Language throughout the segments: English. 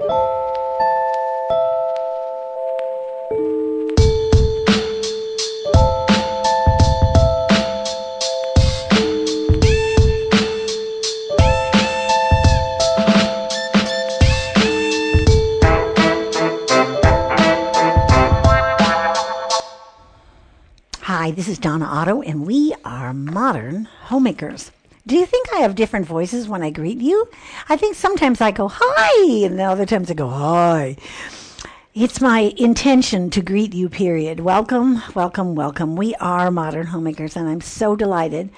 Hi, this is Donna Otto, and we are modern homemakers. Do you think I have different voices when I greet you? I think sometimes I go hi, and other times I go hi. It's my intention to greet you, period. Welcome, welcome, welcome. We are modern homemakers, and I'm so delighted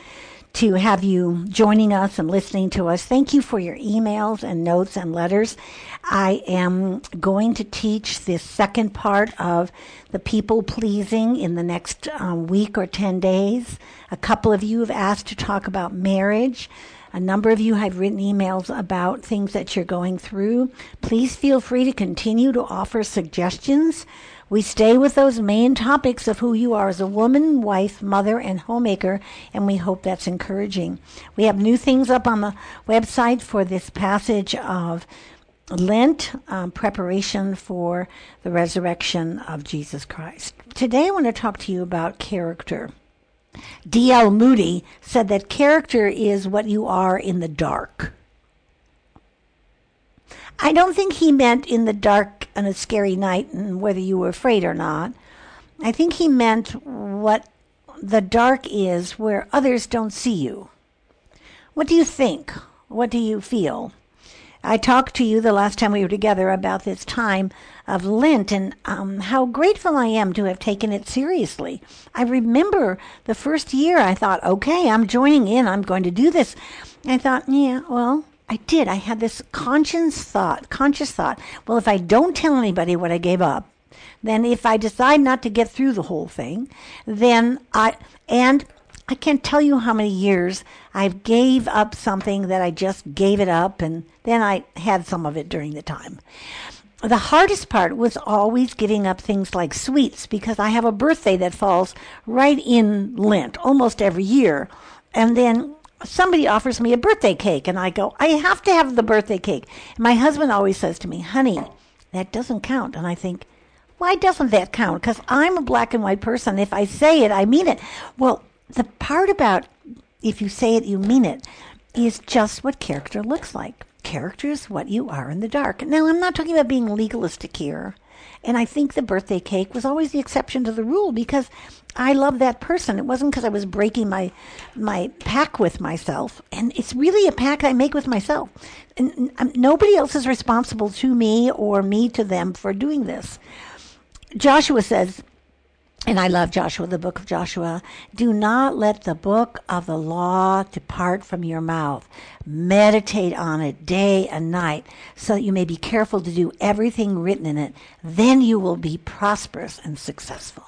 to have you joining us and listening to us. Thank you for your emails and notes and letters. I am going to teach this second part of the people pleasing in the next um, week or 10 days. A couple of you have asked to talk about marriage. A number of you have written emails about things that you're going through. Please feel free to continue to offer suggestions. We stay with those main topics of who you are as a woman, wife, mother, and homemaker, and we hope that's encouraging. We have new things up on the website for this passage of Lent, um, preparation for the resurrection of Jesus Christ. Today I want to talk to you about character. D.L. Moody said that character is what you are in the dark. I don't think he meant in the dark on a scary night and whether you were afraid or not. I think he meant what the dark is where others don't see you. What do you think? What do you feel? I talked to you the last time we were together about this time of Lent and um, how grateful I am to have taken it seriously. I remember the first year I thought, okay, I'm joining in, I'm going to do this. I thought, yeah, well, I did. I had this conscious thought, conscious thought. Well, if I don't tell anybody what I gave up, then if I decide not to get through the whole thing, then I and I can't tell you how many years I gave up something that I just gave it up and then I had some of it during the time. The hardest part was always giving up things like sweets because I have a birthday that falls right in Lent almost every year. And then somebody offers me a birthday cake and I go, I have to have the birthday cake. And my husband always says to me, honey, that doesn't count. And I think, why doesn't that count? Because I'm a black and white person. If I say it, I mean it. Well, the part about if you say it, you mean it is just what character looks like. Character is what you are in the dark. Now, I'm not talking about being legalistic here. And I think the birthday cake was always the exception to the rule because I love that person. It wasn't because I was breaking my my pack with myself, and it's really a pact I make with myself. And um, nobody else is responsible to me or me to them for doing this. Joshua says, and I love Joshua, the book of Joshua. Do not let the book of the law depart from your mouth. Meditate on it day and night so that you may be careful to do everything written in it. Then you will be prosperous and successful.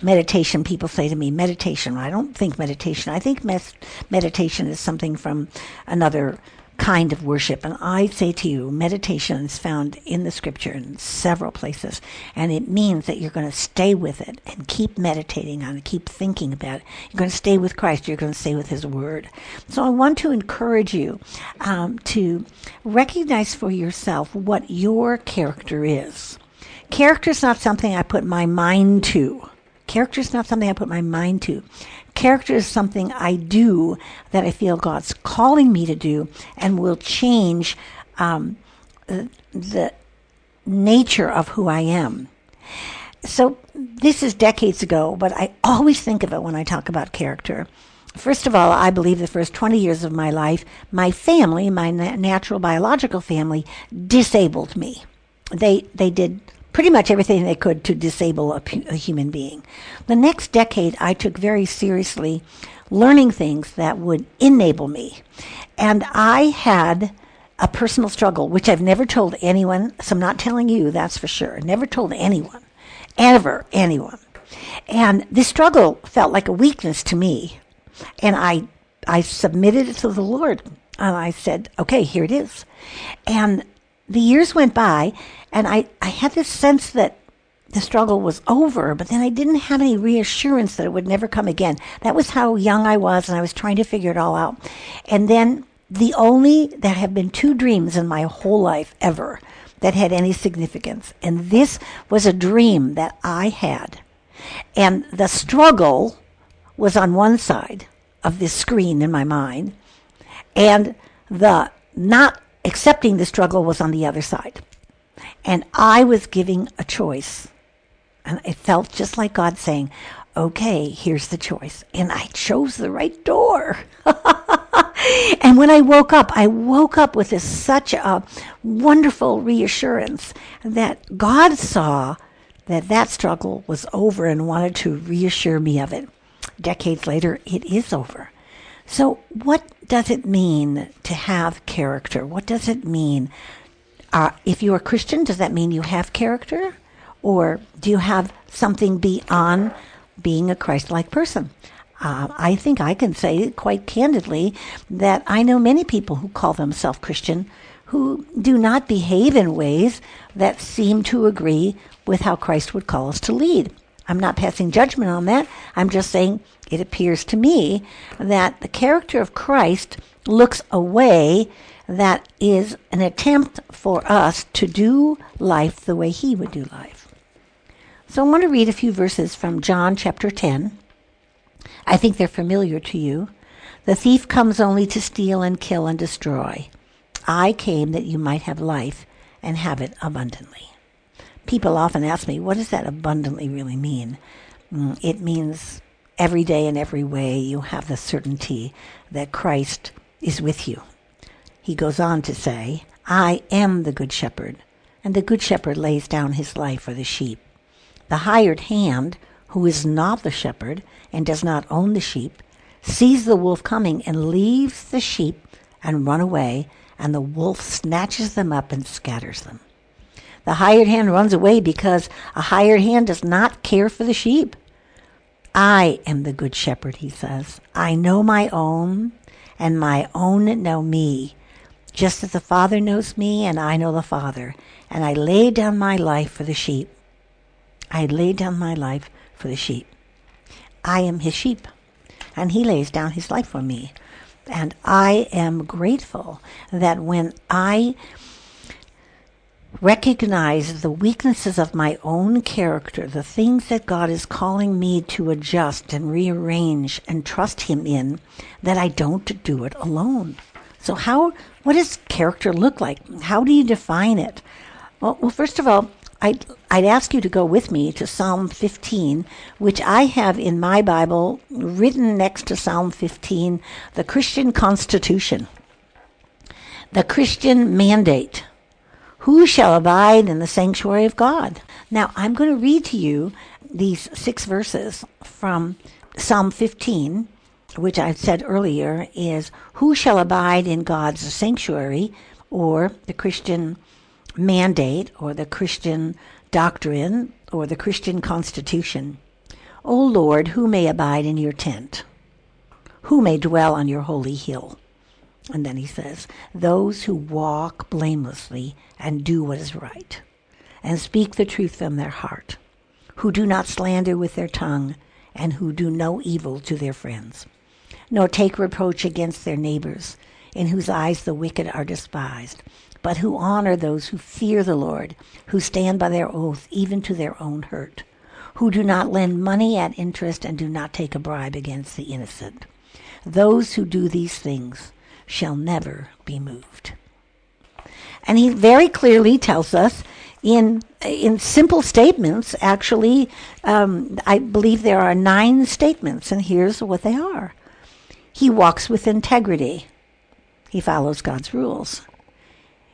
Meditation, people say to me, meditation. I don't think meditation. I think mes- meditation is something from another kind of worship. And I say to you, meditation is found in the scripture in several places. And it means that you're going to stay with it and keep meditating on it, keep thinking about it. You're going to stay with Christ. You're going to stay with His Word. So I want to encourage you um, to recognize for yourself what your character is. Character is not something I put my mind to. Character is not something I put my mind to. Character is something I do that I feel God's calling me to do and will change um, the nature of who I am. So this is decades ago, but I always think of it when I talk about character. First of all, I believe the first 20 years of my life, my family, my natural biological family, disabled me. They, they did pretty much everything they could to disable a, a human being. The next decade, I took very seriously learning things that would enable me. And I had a personal struggle, which I've never told anyone, so I'm not telling you, that's for sure. Never told anyone, ever, anyone. And this struggle felt like a weakness to me. And I, I submitted it to the Lord. And I said, okay, here it is. And the years went by, and I, I had this sense that the struggle was over, but then I didn't have any reassurance that it would never come again. That was how young I was, and I was trying to figure it all out. And then the only, there have been two dreams in my whole life ever that had any significance. And this was a dream that I had. And the struggle was on one side of this screen in my mind, and the not accepting the struggle was on the other side. And I was giving a choice. And it felt just like God saying, okay, here's the choice. And I chose the right door. and when I woke up, I woke up with this such a wonderful reassurance that God saw that that struggle was over and wanted to reassure me of it. Decades later, it is over. So, what does it mean to have character? What does it mean? Uh, if you're a Christian, does that mean you have character? Or do you have something beyond being a Christ like person? Uh, I think I can say quite candidly that I know many people who call themselves Christian who do not behave in ways that seem to agree with how Christ would call us to lead. I'm not passing judgment on that. I'm just saying it appears to me that the character of Christ looks a way that is an attempt for us to do life the way he would do life. So I want to read a few verses from John chapter 10. I think they're familiar to you. The thief comes only to steal and kill and destroy. I came that you might have life and have it abundantly people often ask me, what does that abundantly really mean? Mm, it means every day in every way you have the certainty that Christ is with you. He goes on to say, I am the good shepherd, and the good shepherd lays down his life for the sheep. The hired hand, who is not the shepherd and does not own the sheep, sees the wolf coming and leaves the sheep and run away, and the wolf snatches them up and scatters them. The hired hand runs away because a hired hand does not care for the sheep. I am the good shepherd, he says. I know my own, and my own know me, just as the Father knows me, and I know the Father. And I lay down my life for the sheep. I lay down my life for the sheep. I am his sheep, and he lays down his life for me. And I am grateful that when I recognize the weaknesses of my own character, the things that God is calling me to adjust and rearrange and trust Him in, that I don't do it alone. So, how, what does character look like? How do you define it? Well, well first of all, I'd, I'd ask you to go with me to Psalm 15, which I have in my Bible written next to Psalm 15, the Christian Constitution, the Christian Mandate who shall abide in the sanctuary of God? Now, I'm going to read to you these six verses from Psalm 15, which I said earlier is Who shall abide in God's sanctuary, or the Christian mandate, or the Christian doctrine, or the Christian constitution? O Lord, who may abide in your tent? Who may dwell on your holy hill? And then he says, Those who walk blamelessly and do what is right, and speak the truth from their heart, who do not slander with their tongue, and who do no evil to their friends, nor take reproach against their neighbors, in whose eyes the wicked are despised, but who honor those who fear the Lord, who stand by their oath even to their own hurt, who do not lend money at interest and do not take a bribe against the innocent. Those who do these things shall never be moved. And he very clearly tells us in in simple statements. Actually, um, I believe there are nine statements, and here's what they are: He walks with integrity. He follows God's rules.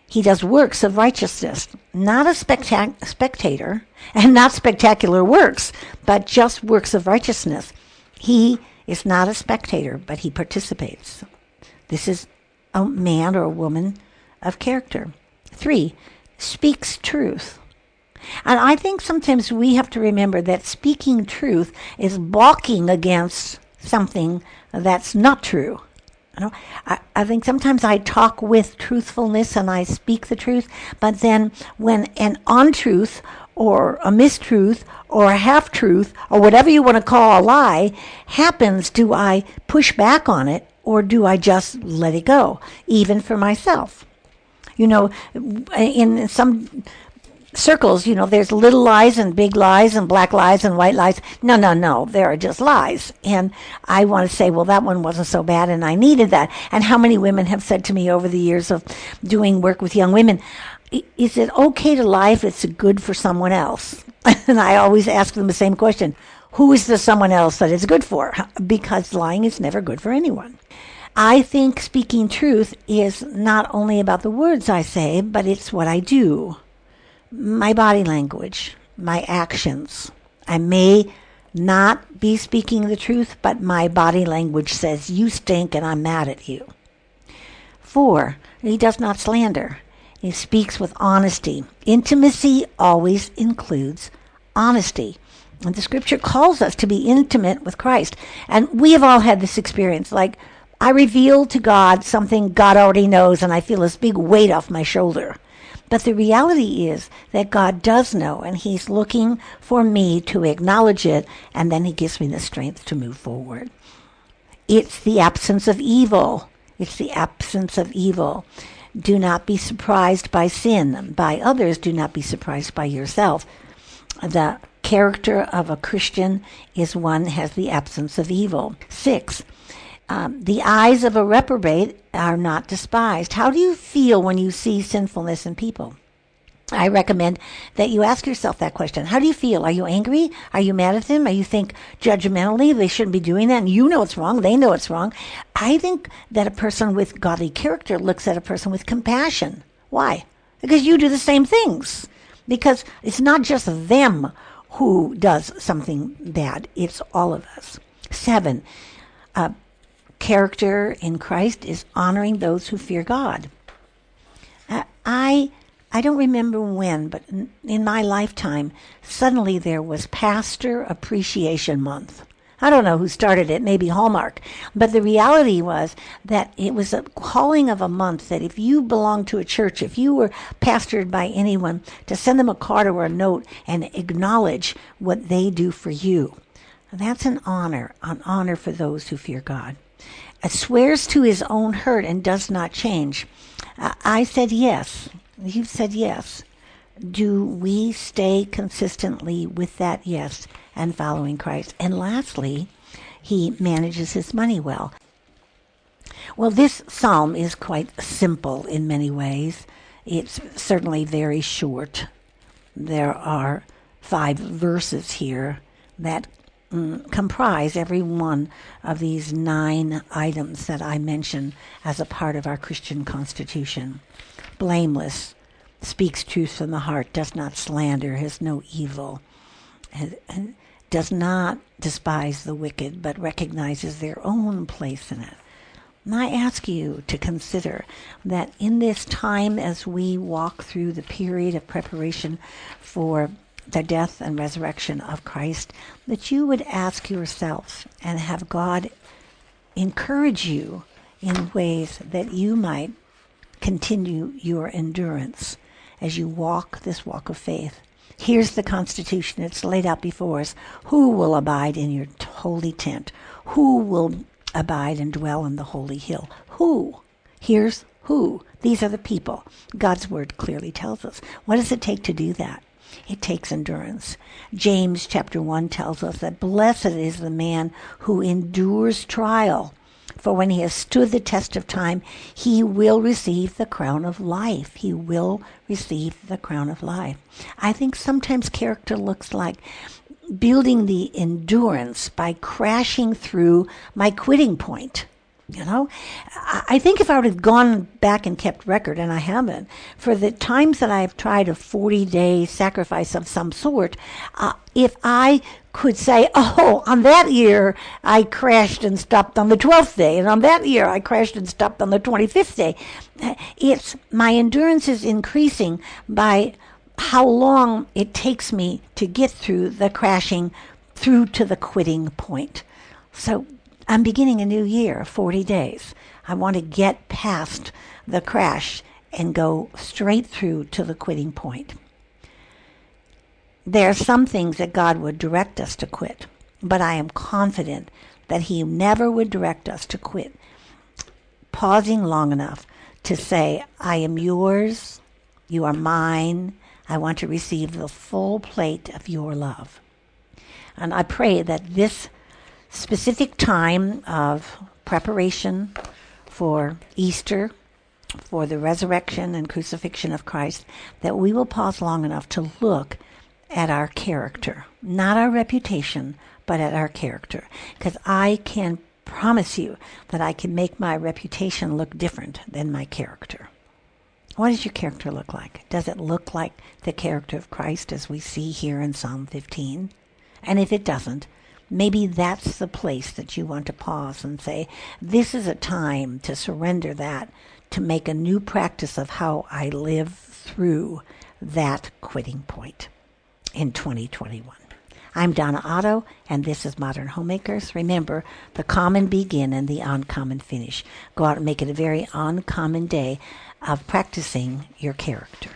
He does works of righteousness, not a spectac- spectator, and not spectacular works, but just works of righteousness. He is not a spectator, but he participates. This is a man or a woman of character. Three, speaks truth. And I think sometimes we have to remember that speaking truth is balking against something that's not true. You know, I, I think sometimes I talk with truthfulness and I speak the truth, but then when an untruth or a mistruth or a half truth or whatever you want to call a lie happens, do I push back on it or do I just let it go, even for myself? You know, in some circles, you know, there's little lies and big lies and black lies and white lies. No, no, no. There are just lies. And I want to say, well, that one wasn't so bad and I needed that. And how many women have said to me over the years of doing work with young women, is it okay to lie if it's good for someone else? and I always ask them the same question. Who is the someone else that it's good for? Because lying is never good for anyone. I think speaking truth is not only about the words I say, but it's what I do my body language, my actions. I may not be speaking the truth, but my body language says, You stink and I'm mad at you. Four, he does not slander. He speaks with honesty. Intimacy always includes honesty. And the scripture calls us to be intimate with Christ. And we have all had this experience. Like, I reveal to God something God already knows, and I feel this big weight off my shoulder. But the reality is that God does know, and He's looking for me to acknowledge it, and then He gives me the strength to move forward. It's the absence of evil. It's the absence of evil. Do not be surprised by sin. By others, do not be surprised by yourself. The character of a Christian is one has the absence of evil. Six, um, the eyes of a reprobate are not despised. How do you feel when you see sinfulness in people? I recommend that you ask yourself that question. How do you feel? Are you angry? Are you mad at them? Are you think judgmentally they shouldn't be doing that and you know it's wrong, they know it's wrong? I think that a person with godly character looks at a person with compassion. Why? Because you do the same things. Because it's not just them who does something bad, it's all of us. Seven, uh, character in Christ is honoring those who fear God. Uh, I I don't remember when, but in my lifetime, suddenly there was Pastor Appreciation Month. I don't know who started it, maybe Hallmark. But the reality was that it was a calling of a month that if you belonged to a church, if you were pastored by anyone, to send them a card or a note and acknowledge what they do for you. That's an honor, an honor for those who fear God swears to his own hurt and does not change. I said yes. You said yes. Do we stay consistently with that yes and following Christ? And lastly, he manages his money well. Well, this psalm is quite simple in many ways. It's certainly very short. There are five verses here that mm, comprise every one of these nine items that I mention as a part of our Christian constitution. Blameless, speaks truth from the heart, does not slander, has no evil, does not despise the wicked, but recognizes their own place in it. And I ask you to consider that in this time as we walk through the period of preparation for the death and resurrection of Christ, that you would ask yourself and have God encourage you in ways that you might continue your endurance as you walk this walk of faith. Here's the Constitution. It's laid out before us. Who will abide in your holy tent? Who will abide and dwell in the holy hill? Who? Here's who. These are the people. God's word clearly tells us. What does it take to do that? It takes endurance. James chapter 1 tells us that blessed is the man who endures trial. For when he has stood the test of time, he will receive the crown of life. He will receive the crown of life. I think sometimes character looks like building the endurance by crashing through my quitting point. You know, I think if I would have gone back and kept record, and I haven't, for the times that I've tried a 40 day sacrifice of some sort, uh, if I could say, oh, on that year I crashed and stopped on the 12th day, and on that year I crashed and stopped on the 25th day, it's my endurance is increasing by how long it takes me to get through the crashing through to the quitting point. So I'm beginning a new year, 40 days. I want to get past the crash and go straight through to the quitting point. There are some things that God would direct us to quit, but I am confident that He never would direct us to quit pausing long enough to say, I am yours, you are mine, I want to receive the full plate of your love. And I pray that this specific time of preparation for Easter, for the resurrection and crucifixion of Christ, that we will pause long enough to look at our character, not our reputation, but at our character. Because I can promise you that I can make my reputation look different than my character. What does your character look like? Does it look like the character of Christ as we see here in Psalm 15? And if it doesn't, maybe that's the place that you want to pause and say, this is a time to surrender that, to make a new practice of how I live through that quitting point in 2021. I'm Donna Otto, and this is Modern Homemakers. Remember, the common begin and the uncommon finish. Go out and make it a very uncommon day of practicing your character.